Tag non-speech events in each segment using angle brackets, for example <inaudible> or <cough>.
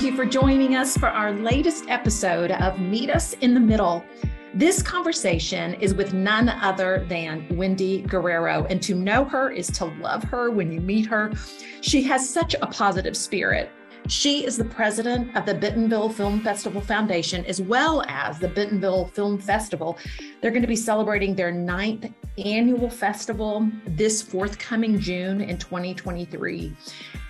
Thank you for joining us for our latest episode of Meet Us in the Middle. This conversation is with none other than Wendy Guerrero, and to know her is to love her when you meet her. She has such a positive spirit. She is the president of the Bentonville Film Festival Foundation, as well as the Bentonville Film Festival. They're going to be celebrating their ninth annual festival this forthcoming June in 2023.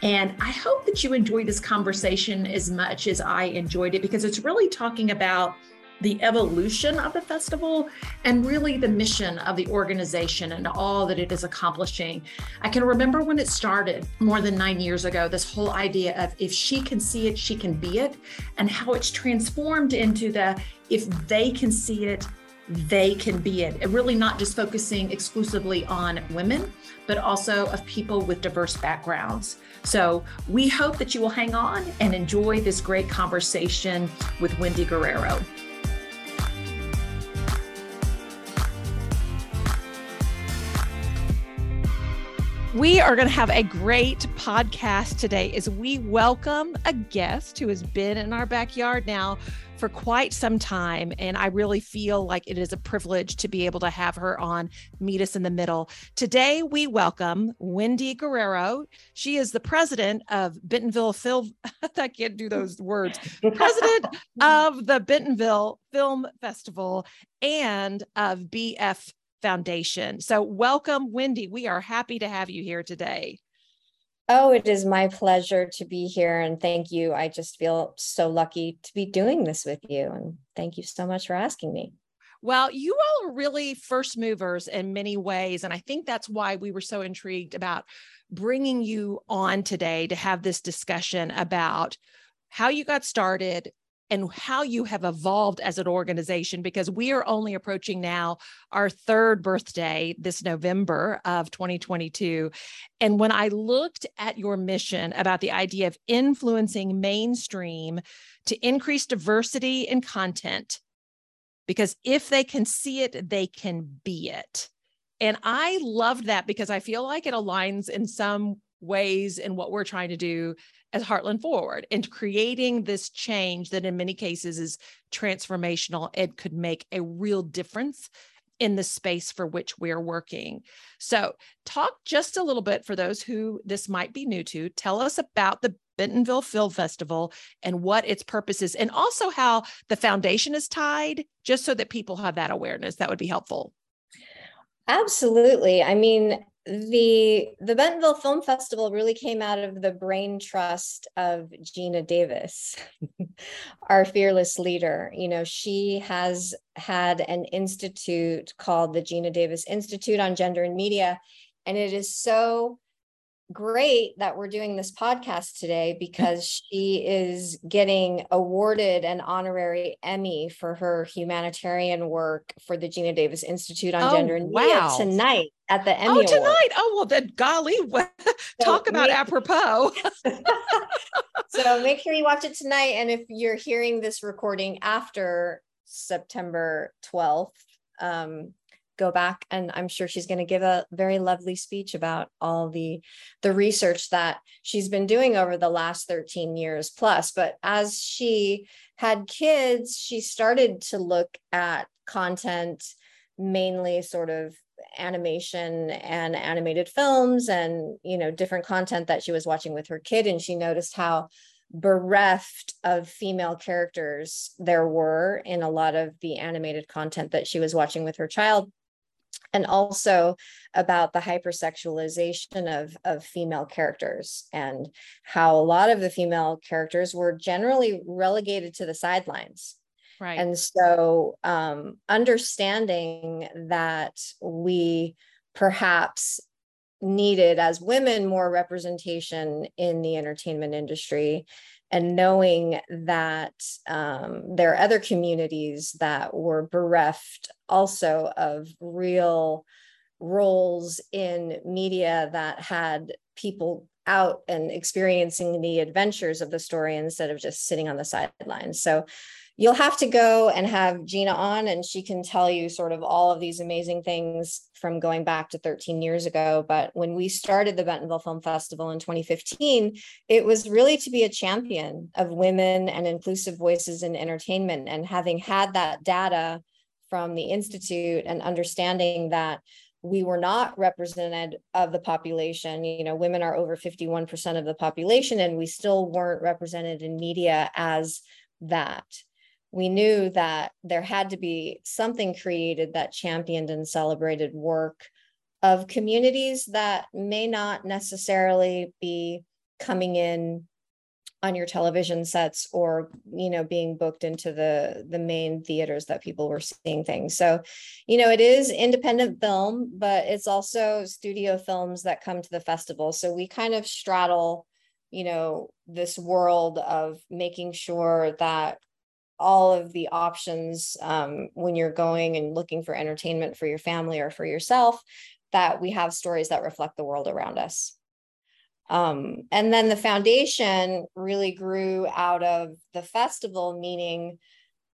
And I hope that you enjoyed this conversation as much as I enjoyed it because it's really talking about the evolution of the festival and really the mission of the organization and all that it is accomplishing. I can remember when it started more than nine years ago, this whole idea of if she can see it, she can be it, and how it's transformed into the if they can see it, they can be it. And really not just focusing exclusively on women, but also of people with diverse backgrounds. So we hope that you will hang on and enjoy this great conversation with Wendy Guerrero. We are going to have a great podcast today as we welcome a guest who has been in our backyard now for quite some time. And I really feel like it is a privilege to be able to have her on Meet Us in the Middle. Today, we welcome Wendy Guerrero. She is the president of Bentonville Film. <laughs> I can't do those words. President of the Bentonville Film Festival and of BF Foundation. So, welcome, Wendy. We are happy to have you here today. Oh, it is my pleasure to be here. And thank you. I just feel so lucky to be doing this with you. And thank you so much for asking me. Well, you all are really first movers in many ways. And I think that's why we were so intrigued about bringing you on today to have this discussion about how you got started, and how you have evolved as an organization because we are only approaching now our third birthday this November of 2022. And when I looked at your mission about the idea of influencing mainstream to increase diversity in content, because if they can see it, they can be it. And I loved that because I feel like it aligns in some ways in what we're trying to do as Heartland Forward and creating this change that in many cases is transformational. It could make a real difference in the space for which we're working. So, talk just a little bit for those who this might be new to. Tell us about the Bentonville Film Festival and what its purpose is, and also how the foundation is tied, just so that people have that awareness. That would be helpful. Absolutely. I mean, the the Bentonville Film Festival really came out of the brain trust of Geena Davis, <laughs> our fearless leader. You know, she has had an institute called the Geena Davis Institute on Gender and Media, and it is so great that we're doing this podcast today <laughs> because she is getting awarded an honorary Emmy for her humanitarian work for the Geena Davis Institute on oh, Gender and wow. Media tonight at the Emmy. Oh, tonight! Oh, well, then, golly, <laughs> talk so about make, apropos. <laughs> so make sure you watch it tonight, and if you're hearing this recording after September 12th, um, go back and i'm sure she's going to give a very lovely speech about all the the research that she's been doing over the last 13 years plus. But as she had kids she started to look at content mainly sort of animation and animated films and you know different content that she was watching with her kid. And she noticed how bereft of female characters there were in a lot of the animated content that she was watching with her child and also about the hypersexualization of, of female characters and how a lot of the female characters were generally relegated to the sidelines. Right. And so um, understanding that we perhaps needed as women more representation in the entertainment industry and knowing that um, there are other communities that were bereft also of real roles in media that had people out and experiencing the adventures of the story instead of just sitting on the sidelines. So you'll have to go and have Geena on, and she can tell you sort of all of these amazing things from going back to 13 years ago. But when we started the Bentonville Film Festival in 2015, it was really to be a champion of women and inclusive voices in entertainment. And having had that data from the Institute and understanding that we were not represented of the population you know women are over 51% of the population and we still weren't represented in media as that we knew that there had to be something created that championed and celebrated work of communities that may not necessarily be coming in on your television sets or you know being booked into the the main theaters that people were seeing things. So you know it is independent film but it's also studio films that come to the festival. So we kind of straddle you know this world of making sure that all of the options um, when you're going and looking for entertainment for your family or for yourself that we have stories that reflect the world around us. Um, and then the foundation really grew out of the festival meaning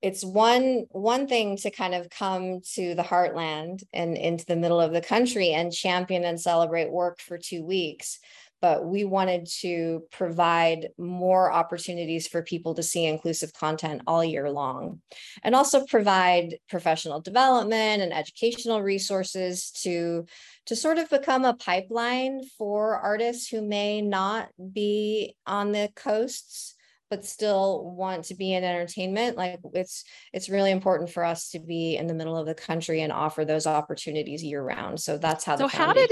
it's one one thing to kind of come to the heartland and into the middle of the country and champion and celebrate work for two weeks but we wanted to provide more opportunities for people to see inclusive content all year long and also provide professional development and educational resources to to sort of become a pipeline for artists who may not be on the coasts but still want to be in entertainment like it's it's really important for us to be in the middle of the country and offer those opportunities year round so that's how so how did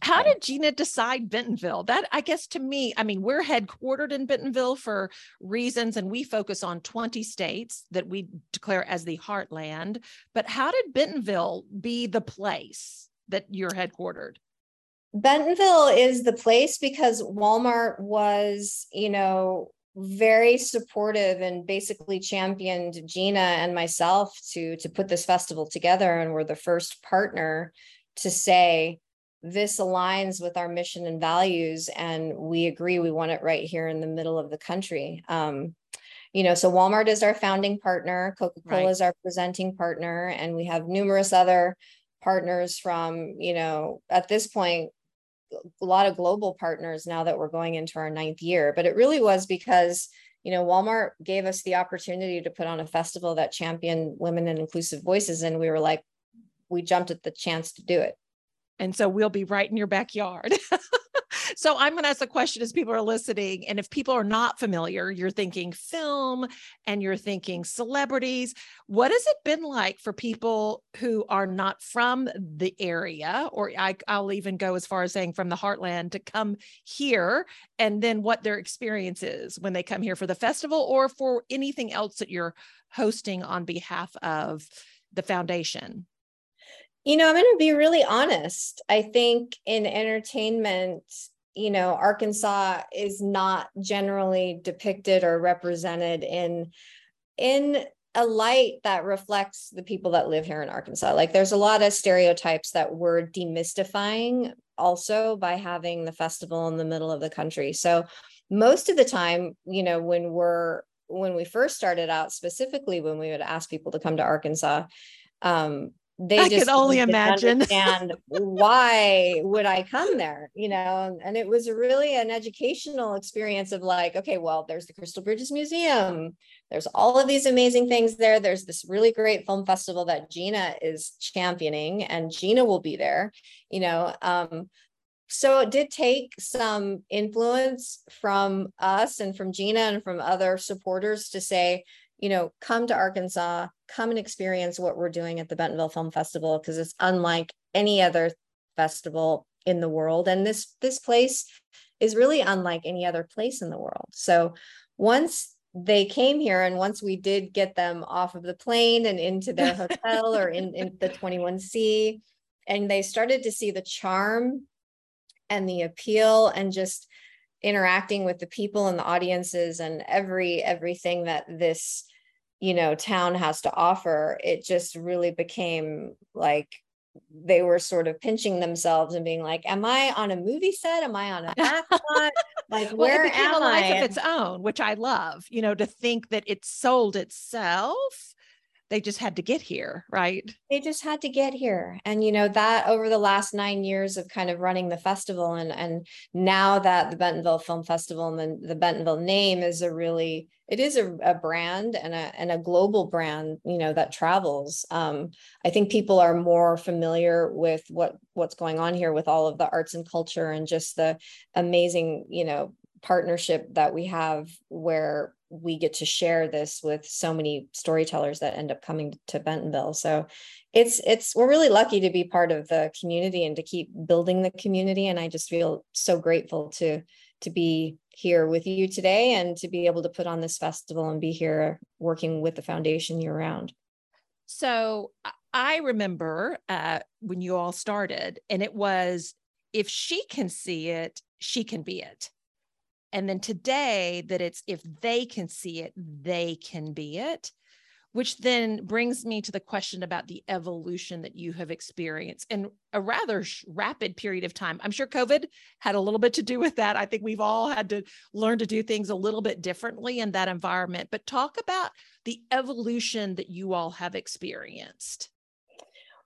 how did geena decide bentonville? That i guess to me i mean we're headquartered in bentonville for reasons and we focus on 20 states that we declare as the heartland. But how did bentonville be the place that you're headquartered? Bentonville is the place because Walmart was, you know, very supportive and basically championed Geena and myself to to put this festival together and we're the first partner to say this aligns with our mission and values and we agree we want it right here in the middle of the country um, you know so walmart is our founding partner coca-cola right. is our presenting partner and we have numerous other partners from you know at this point a lot of global partners now that we're going into our ninth year. But it really was because, you know, Walmart gave us the opportunity to put on a festival that championed women and inclusive voices. And we were like, we jumped at the chance to do it. And so we'll be right in your backyard. <laughs> so I'm going to ask the question as people are listening. And if people are not familiar, you're thinking film and you're thinking celebrities. What has it been like for people who are not from the area, or I, I'll even go as far as saying from the heartland, to come here and then what their experience is when they come here for the festival or for anything else that you're hosting on behalf of the foundation? You know, I'm going to be really honest. I think in entertainment, you know, Arkansas is not generally depicted or represented in in a light that reflects the people that live here in Arkansas. Like there's a lot of stereotypes that we're demystifying also by having the festival in the middle of the country. So most of the time, you know, when we're when we first started out, specifically when we would ask people to come to Arkansas, um, they I just could only imagine and why would I come there? You know, and it was really an educational experience of like, okay, well, there's the Crystal Bridges Museum. There's all of these amazing things there. There's this really great film festival that Geena is championing, and Geena will be there, you know. Um, so it did take some influence from us and from Geena and from other supporters to say, you know, come to Arkansas, come and experience what we're doing at the Bentonville Film Festival because it's unlike any other festival in the world and this this place is really unlike any other place in the world. So once they came here and once we did get them off of the plane and into their <laughs> hotel or in, in the 21C and they started to see the charm and the appeal and just interacting with the people and the audiences and every everything that this you know town has to offer it just really became like they were sort of pinching themselves and being like, "Am I on a movie set? Am I on a? <laughs> Like, well, where it became am a life I?" of its own, which I love. You know, to think that it sold itself they just had to get here, right? They just had to get here. And you know, that over the last 9 years of kind of running the festival and and now that the Bentonville Film Festival and the, the Bentonville name is a really it is a, a brand and a and a global brand, you know, that travels. Um, I think people are more familiar with what what's going on here with all of the arts and culture and just the amazing, you know, partnership that we have where we get to share this with so many storytellers that end up coming to Bentonville. So it's it's we're really lucky to be part of the community and to keep building the community and I just feel so grateful to to be here with you today and to be able to put on this festival and be here working with the foundation year round. So I remember uh, when you all started, and it was if she can see it, she can be it and then today that it's if they can see it they can be it which then brings me to the question about the evolution that you have experienced in a rather rapid period of time. I'm sure COVID had a little bit to do with that. I think we've all had to learn to do things a little bit differently in that environment. But talk about the evolution that you all have experienced.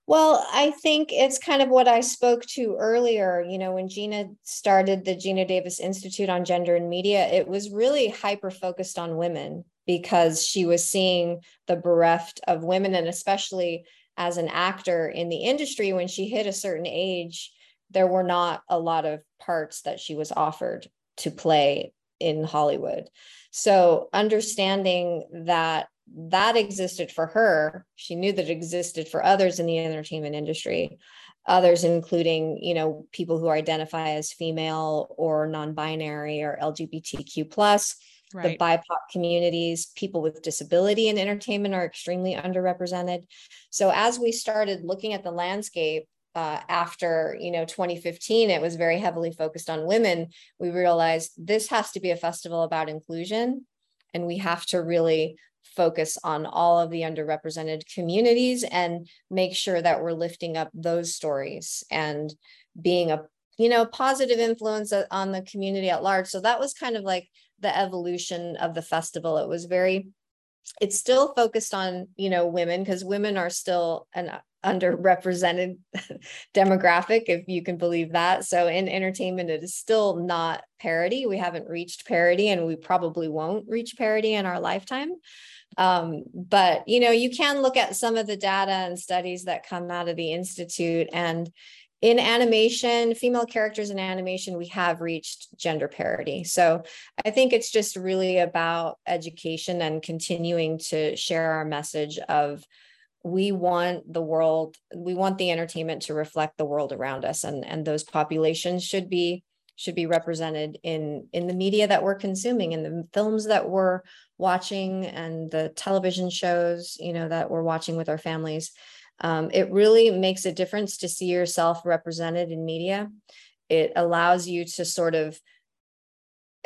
Well, I think it's kind of what I spoke to earlier. You know, when Geena started the Geena Davis Institute on Gender and Media, it was really hyper focused on women because she was seeing the bereft of women, and especially as an actor in the industry, when she hit a certain age, there were not a lot of parts that she was offered to play in Hollywood. So, understanding that that existed for her. She knew that it existed for others in the entertainment industry others including you know people who identify as female or non-binary or lgbtq plus right. the bipoc communities. People with disability in entertainment are extremely underrepresented. So as we started looking at the landscape uh, after you know 2015 it was very heavily focused on women. We realized this has to be a festival about inclusion and we have to really focus on all of the underrepresented communities and make sure that we're lifting up those stories and being a you know positive influence on the community at large. So that was kind of like the evolution of the festival. It was very it's still focused on you know women because women are still an underrepresented <laughs> demographic if you can believe that. So in entertainment it is still not parity we haven't reached parity and we probably won't reach parity in our lifetime. Um, but you know, you can look at some of the data and studies that come out of the institute, and in animation, female characters in animation, we have reached gender parity. So I think it's just really about education and continuing to share our message of we want the world, we want the entertainment to reflect the world around us, and and those populations should be should be represented in in the media that we're consuming in the films that we're watching and the television shows you know that we're watching with our families. Um, it really makes a difference to see yourself represented in media. It allows you to sort of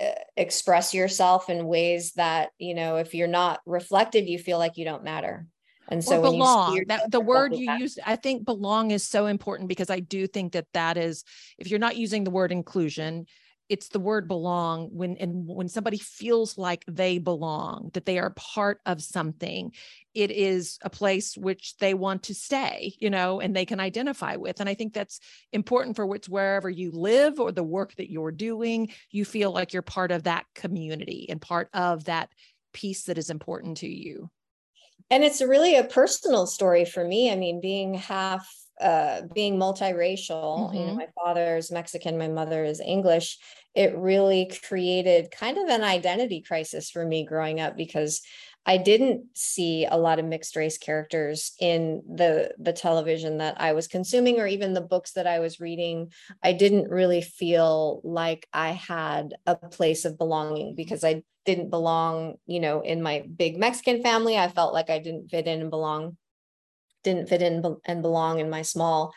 uh, express yourself in ways that you know if you're not reflected you feel like you don't matter and so belong that the word you that. use i think belong is so important because i do think that that is if you're not using the word inclusion it's the word belong when and when somebody feels like they belong that they are part of something it is a place which they want to stay you know and they can identify with and i think that's important for which wherever you live or the work that you're doing you feel like you're part of that community and part of that piece that is important to you and it's really a personal story for me. I mean, being half, uh, being multiracial, mm-hmm. you know, mm-hmm. my father is Mexican, my mother is English. It really created kind of an identity crisis for me growing up because I didn't see a lot of mixed race characters in the the television that I was consuming or even the books that I was reading. I didn't really feel like I had a place of belonging because I didn't belong, you know, in my big Mexican family. I felt like I didn't fit in and belong didn't fit in and belong in my small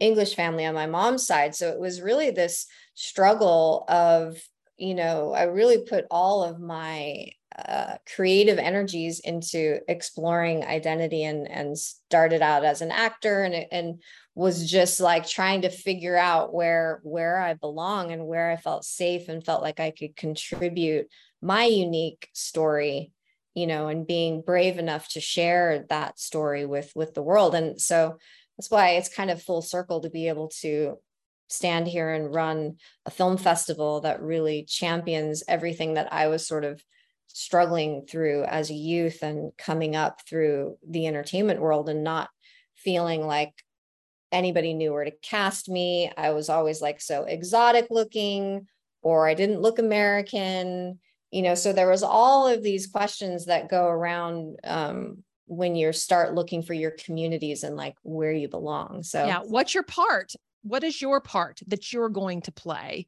English family on my mom's side. So it was really this struggle of, you know, I really put all of my uh, creative energies into exploring identity and and started out as an actor and and was just like trying to figure out where where I belong and where I felt safe and felt like I could contribute my unique story you know and being brave enough to share that story with with the world. And so that's why it's kind of full circle to be able to stand here and run a film festival that really champions everything that I was sort of struggling through as a youth and coming up through the entertainment world and not feeling like anybody knew where to cast me. I was always like so exotic looking or I didn't look American, you know, so there was all of these questions that go around um, when you start looking for your communities and like where you belong. So yeah, what's your part? what is your part that you're going to play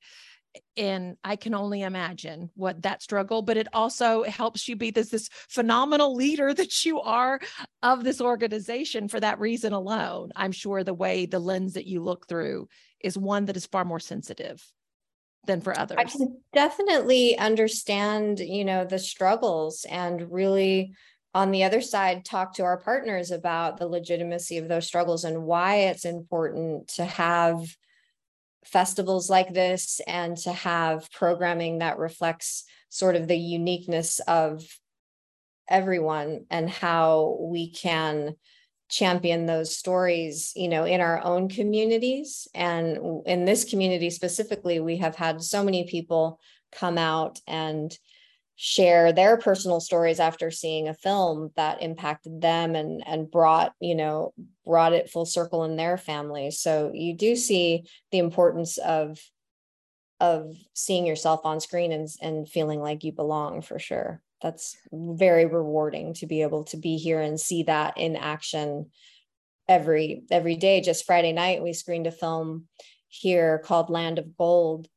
and i can only imagine what that struggle but it also helps you be this this phenomenal leader <laughs> that you are of this organization for that reason alone. I'm sure the way the lens that you look through is one that is far more sensitive than for others. i can definitely understand you know the struggles and really on the other side talk to our partners about the legitimacy of those struggles and why it's important to have festivals like this and to have programming that reflects sort of the uniqueness of everyone and how we can champion those stories you know in our own communities. And in this community specifically we have had so many people come out and share their personal stories after seeing a film that impacted them and and brought you know brought it full circle in their family. So you do see the importance of of seeing yourself on screen and and feeling like you belong for sure. That's very rewarding to be able to be here and see that in action every every day. Just friday night we screened a film here called land of gold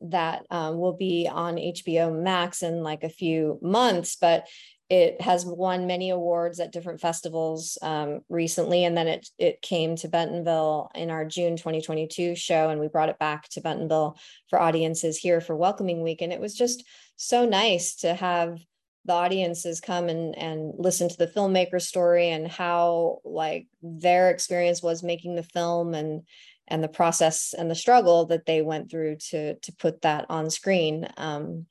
that um, will be on HBO Max in like a few months, but it has won many awards at different festivals um, recently, and then it it came to Bentonville in our June 2022 show, and we brought it back to Bentonville for audiences here for Welcoming Week, and it was just so nice to have the audiences come and and listen to the filmmaker story and how like their experience was making the film and and the process and the struggle that they went through to to put that on screen. Um,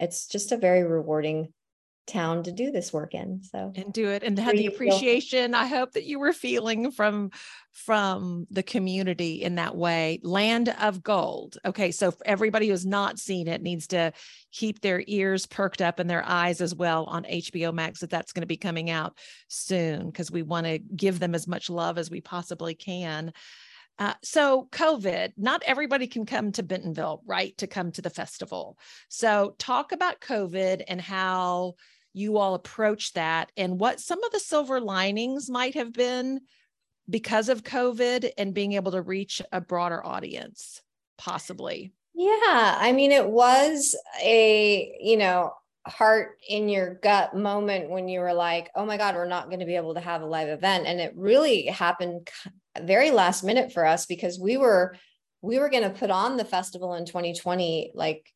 it's just a very rewarding town to do this work in so. And do it and have the appreciation i hope that you were feeling from from the community in that way. Land of gold. Okay so everybody who's not seen it needs to keep their ears perked up and their eyes as well on hbo max that that's going to be coming out soon because we want to give them as much love as we possibly can. Uh, so, COVID, not everybody can come to Bentonville, right, to come to the festival. So, talk about COVID and how you all approach that and what some of the silver linings might have been because of COVID and being able to reach a broader audience, possibly. Yeah. I mean, it was a, you know, heart in your gut moment when you were like, oh my God, we're not going to be able to have a live event. And it really happened very last minute for us because we were we were going to put on the festival in 2020 like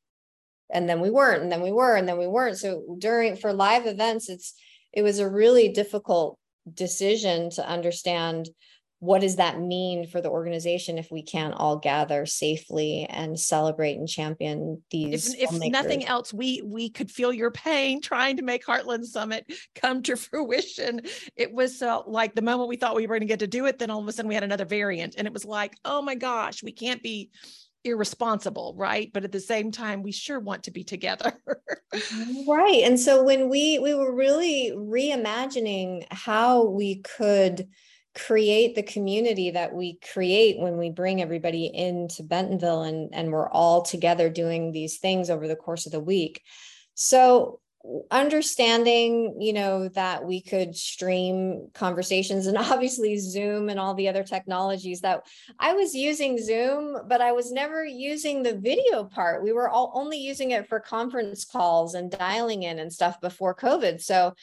and then we weren't and then we were and then we weren't. So during for live events it's it was a really difficult decision to understand what does that mean for the organization if we can't all gather safely and celebrate and champion these if, if nothing else we we could feel your pain <laughs> trying to make heartland summit come to <laughs> fruition. It was uh, like the moment we thought we were going to get to do it then all of a sudden we had another variant and it was like oh my gosh we can't be irresponsible right? But at the same time we sure want to be together. <laughs> Right. And so when we we were really reimagining how we could create the community that we create when we bring everybody into Bentonville and, and we're all together doing these things over the course of the week. So understanding you know that we could stream conversations and <laughs> obviously zoom and all the other technologies that i was using zoom but i was never using the video part. We were all only using it for conference calls and dialing in and stuff before covid. So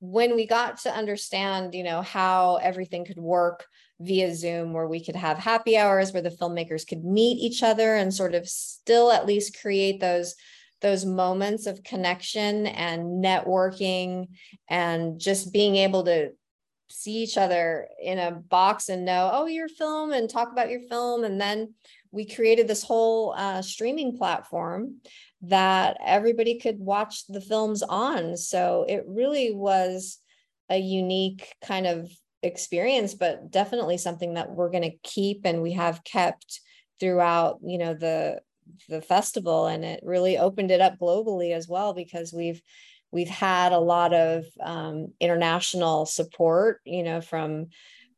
when we got to understand, you know, how everything could work via Zoom, where we could have happy hours where the filmmakers could meet each other and sort of still at least create those those moments of connection and networking and just being able to see each other in a box and know, oh, your film and talk about your film. And then we created this whole uh, streaming platform that everybody could watch the films on. So it really was a unique kind of experience, but definitely something that we're going to keep and we have kept throughout, you know, the the festival and it really opened it up globally as well because we've we've had a lot of um, international support you know from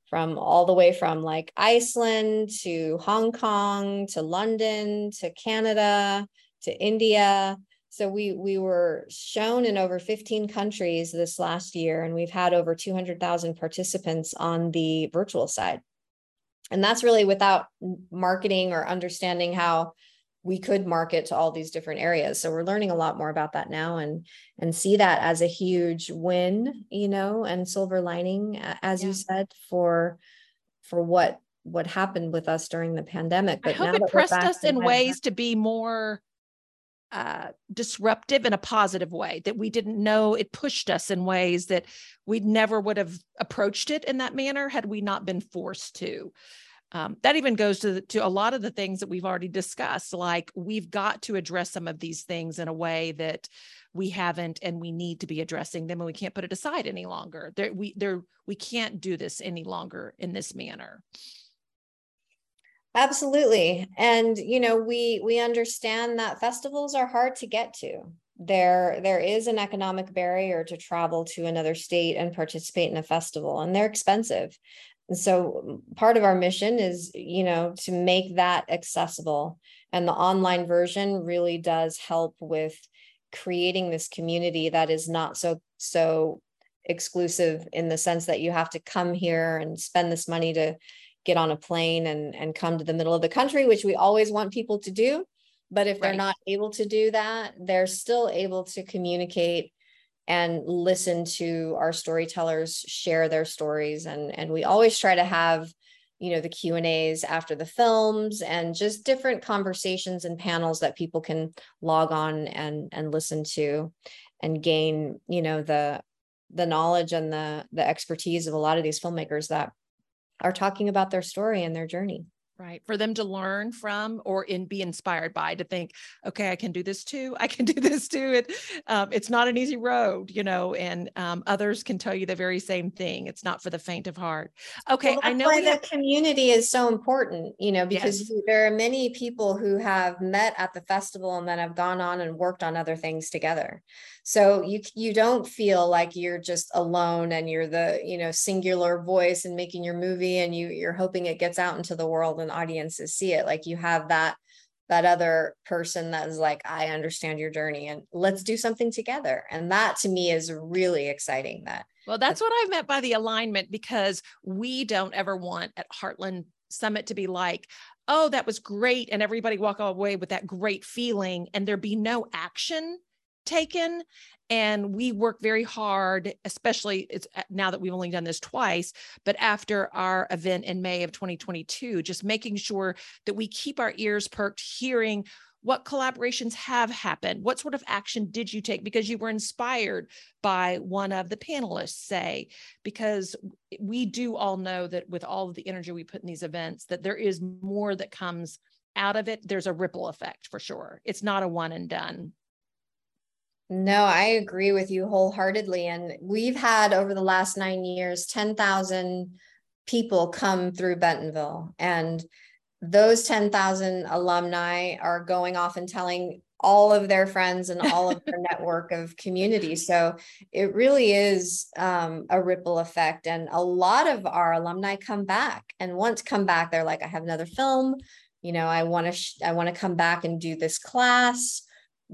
from all the way from like iceland to hong kong to london to canada to india. So we we were shown in over 15 countries this last year and we've had over 200,000 participants on the virtual side. And that's really without marketing or understanding how we could market to all these different areas. So we're learning a lot more about that now and and see that as a huge win you know and silver lining as yeah. you said for for what what happened with us during the pandemic. But I hope it pressed us in ways to be more uh, disruptive in a positive way that we didn't know it pushed us in ways that we never would have approached it in that manner had we not been forced to um, that even goes to, the, to a lot of the things that we've already discussed like we've got to address some of these things in a way that we haven't and we need to be addressing them and we can't put it aside any longer. There we there we can't do this any longer in this manner. Absolutely. And you know we we understand that festivals are hard to get to. There there is an economic barrier to travel to another state and participate in a festival and they're expensive and so mm, part of our mission is, you know, to make that accessible. And the online version really does help with creating this community that is not so so exclusive in the sense that you have to come here and spend this money to get on a plane and and come to the middle of the country which we always want people to do but if they're not able to do that they're still able to communicate and listen to our storytellers share their stories. And and we always try to have you know the q and a's after the films and just different conversations and panels that people can log on and and listen to and gain you know the the knowledge and the the expertise of a lot of these filmmakers that are talking about their story and their journey right? For them to learn from or in be inspired by to think okay i can do this too. <laughs> I can do this too. It um, it's not an easy road you know and um, others can tell you the very same thing. It's not for the faint of heart. Okay well, i know why the have... community is so important you know because yes. there are many people who have met at the festival and then have gone on and worked on other things together. So you you don't feel like you're just alone and you're the you know singular voice and making your movie and you you're hoping it gets out into the world and audiences see it. Like you have that that other person that is like i understand your journey and let's do something together. And that to me is really exciting that well that's what i meant by the alignment because we don't ever want at heartland summit to be like oh that was great and everybody walk away with that great feeling and there be no action taken and we work very hard especially it's uh, now that we've only done this twice but after our event in may of 2022 just making sure that we keep our ears perked hearing what collaborations have happened what sort of action did you take? Because you were inspired by one of the panelists say because we do all know that with all of the energy we put in these events that there is more that comes out of it. There's a ripple effect for sure. It's not a one and done no, I agree with you wholeheartedly. And we've had over the last nine years, 10,000 people come through Bentonville. And those 10,000 alumni are going off and telling all of their friends and all of their <laughs> network of community. So it really is um, a ripple effect. And a lot of our alumni come back and to come back. They're like, I have another film. You know, I want to, sh- I want to come back and do this class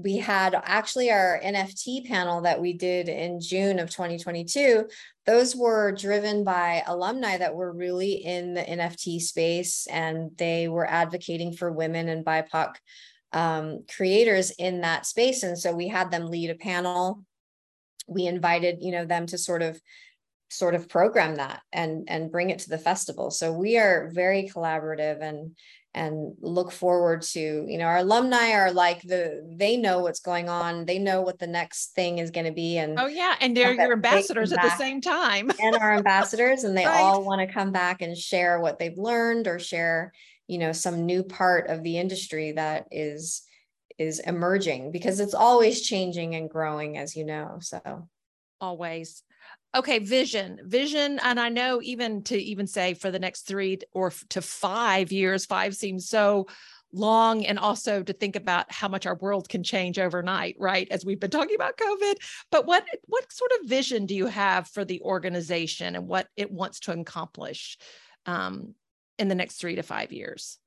we had actually our NFT panel that we did in June of 2022. Those were driven by alumni that were really in the NFT space and they were advocating for women and BIPOC um, creators in that space. And so we had them lead a panel. We invited, you know, them to sort of sort of program that and and bring it to the festival so we are very collaborative and and look forward to you know our alumni are like the they know what's going on they know what the next thing is going to be and oh yeah and they're your ambassadors at the same time. <laughs> and our ambassadors and they right. all want to come back and share what they've learned or share you know some new part of the industry that is is emerging because it's always changing and growing as you know so. Always okay vision vision and i know even to even say for the next three or to five years five seems so long and also to think about how much our world can change overnight right as we've been talking about covid. But what what sort of vision do you have for the organization and what it wants to accomplish um, in the next three to five years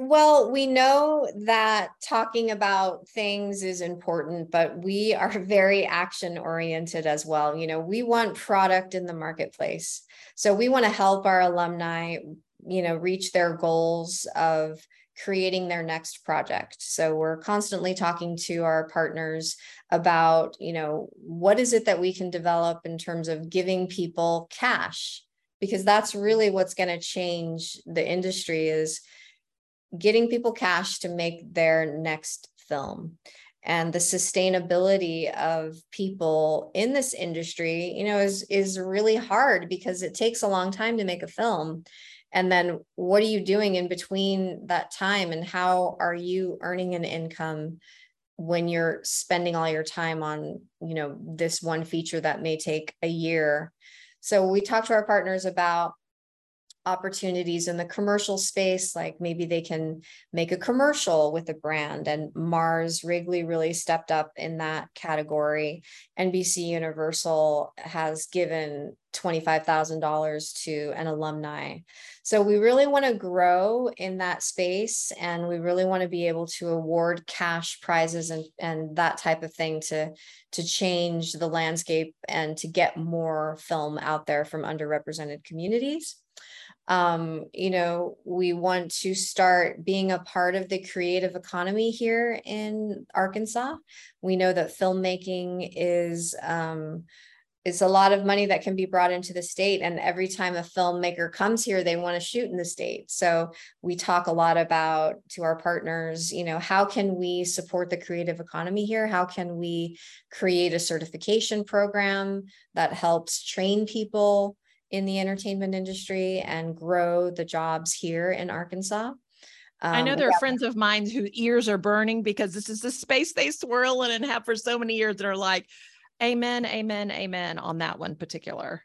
well, we know that talking about things is important, but we are <laughs> very action oriented as well. You know, we want product in the marketplace. So we want to help our alumni, you know, reach their goals of creating their next project. So we're constantly talking to our partners about, you know, what is it that we can develop in terms of giving people cash because that's really what's going to change the industry is getting people cash to make their next film. And the sustainability of people in this industry you know is is really hard because it takes a long time to make a film. And then what are you doing in between that time? And how are you earning an income when you're spending all your time on you know this one feature that may take a year? So we talk to our partners about opportunities in the commercial space like maybe they can make a commercial with a brand and mars wrigley really stepped up in that category. Nbc universal has given $25000 to an alumni. So we really want to grow in that space and we really want to be able to award cash prizes and, and that type of thing to to change the landscape and to get more film out there from underrepresented communities um, you know, we want to start being a part of the creative economy here in Arkansas. We know that filmmaking is um, is a lot of money that can be brought into the state, and every time a filmmaker comes here, they want to shoot in the state. So we talk a lot about to our partners, you know, how can we support the creative economy here? How can we create a certification program that helps train people? In the entertainment industry and grow the jobs here in Arkansas. Um, I know um, there are friends of mine whose ears are burning because this is the space they swirl in and have for so many years that are like, amen, amen, amen on that one particular.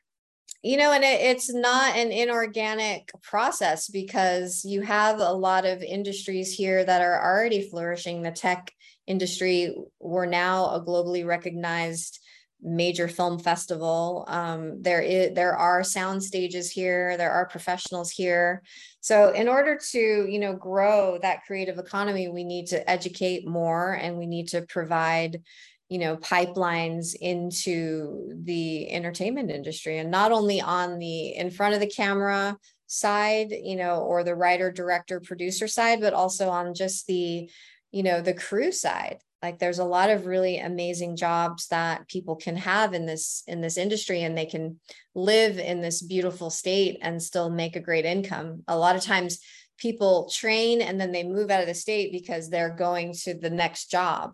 You know, and it, it's not an inorganic process because you have a lot of industries here that are already flourishing. The tech industry, we're now a globally recognized major film festival. Um, there is there are sound stages here. There are professionals here. So in order to you know grow that creative economy, we need to educate more, and we need to provide you know pipelines into the entertainment industry, and not only on the in front of the camera side, you know, or the writer, director, producer side, but also on just the you know the crew side like there's a lot of really amazing jobs that people can have in this in this industry and they can live in this beautiful state and still make a great income. A lot of times people train and then they move out of the state because they're going to the next job.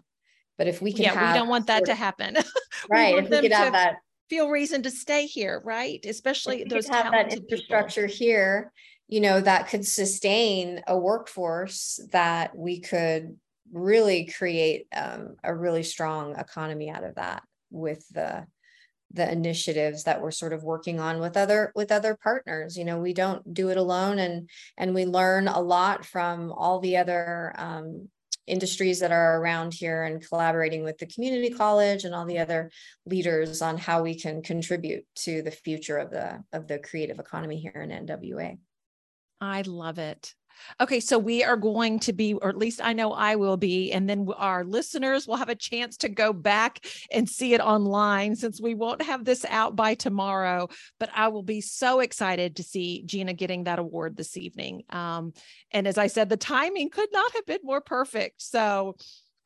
But if we can yeah we don't want that to happen. <laughs> Right if we could have that feel reason to stay here right? Especially those have that infrastructure people. here you know that could sustain a workforce that we could really create um, a really strong economy out of that with the the initiatives that we're sort of working on with other with other partners you know we don't do it alone and and we learn a lot from all the other um, industries that are around here and collaborating with the community college and all the other leaders on how we can contribute to the future of the of the creative economy here in NWA. I love it. Okay, so we are going to be, or at least I know I will be, and then our listeners will have a chance to go back and see it online since we won't have this out by tomorrow. But I will be so excited to see Geena getting that award this evening. Um, and as I said, the timing could not have been more perfect. So,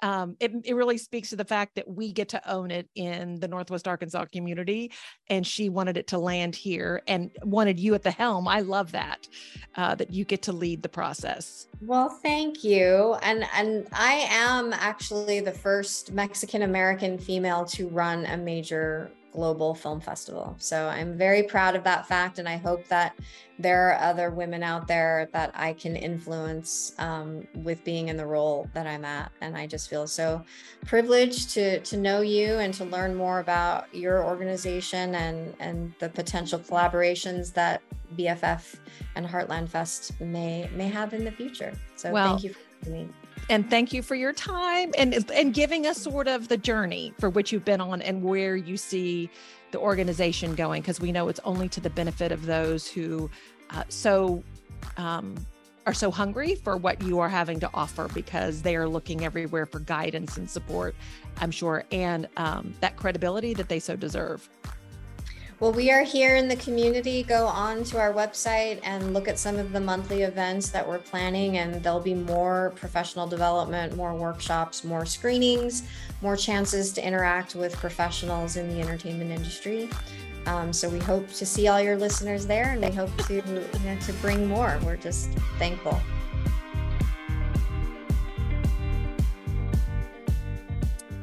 um, it, it really speaks to the fact that we get to own it in the Northwest Arkansas community. And she wanted it to land here and wanted you at the helm. I love that, uh, that you get to lead the process. Well, thank you. And and I am actually the first Mexican American female to run a major global film festival. So I'm very proud of that fact. And I hope that there are other women out there that I can influence um, with being in the role that I'm at. And I just feel so privileged to, to know you and to learn more about your organization and, and the potential collaborations that BFF and Heartland Fest may, may have in the future. So well, thank you for having me and thank you for your time and and giving us sort of the journey for which you've been on and where you see the organization going because we know it's only to the benefit of those who uh, so um, are so hungry for what you are having to offer because they are looking everywhere for guidance and support i'm sure and um, that credibility that they so deserve well, we are here in the community. Go on to our website and look at some of the monthly events that we're planning, and there'll be more professional development, more workshops, more screenings, more chances to interact with professionals in the entertainment industry. Um, so we hope to see all your listeners there, and we hope to you know, to bring more. We're just thankful.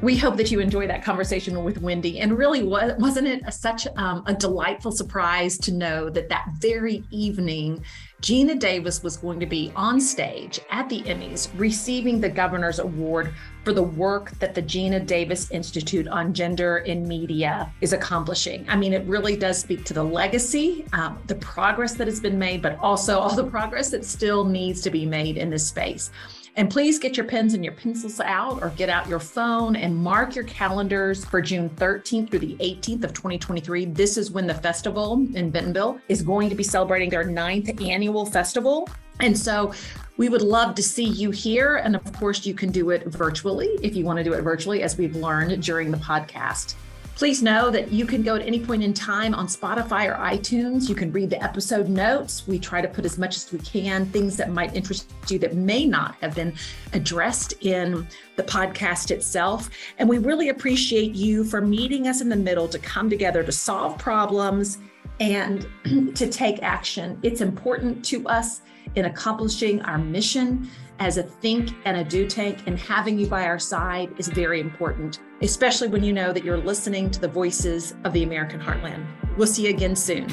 We hope that you enjoy that conversation with Wendy. And really, wasn't it a, such um, a delightful surprise to know that that very evening, Geena Davis was going to be on stage at the Emmys receiving the governor's award for the work that the Geena Davis Institute on Gender in Media is accomplishing. I mean, it really does speak to the legacy, um, the progress that has been made, but also all the progress that still needs to be made in this space. And please get your pens and your pencils out or get out your phone and mark your calendars for June 13th through the 18th of 2023. This is when the festival in Bentonville is going to be celebrating their ninth annual festival. And so we would love to see you here. And of course, you can do it virtually if you want to do it virtually, as we've learned during the podcast. Please know that you can go at any point in time on Spotify or iTunes. You can read the episode notes. We try to put as much as we can, things that might interest you that may not have been addressed in the podcast itself. And we really appreciate you for meeting us in the middle to come together to solve problems and <clears throat> to take action. It's important to us in accomplishing our mission as a think and a do tank, and having you by our side is very important, especially when you know that you're listening to the voices of the American heartland. We'll see you again soon.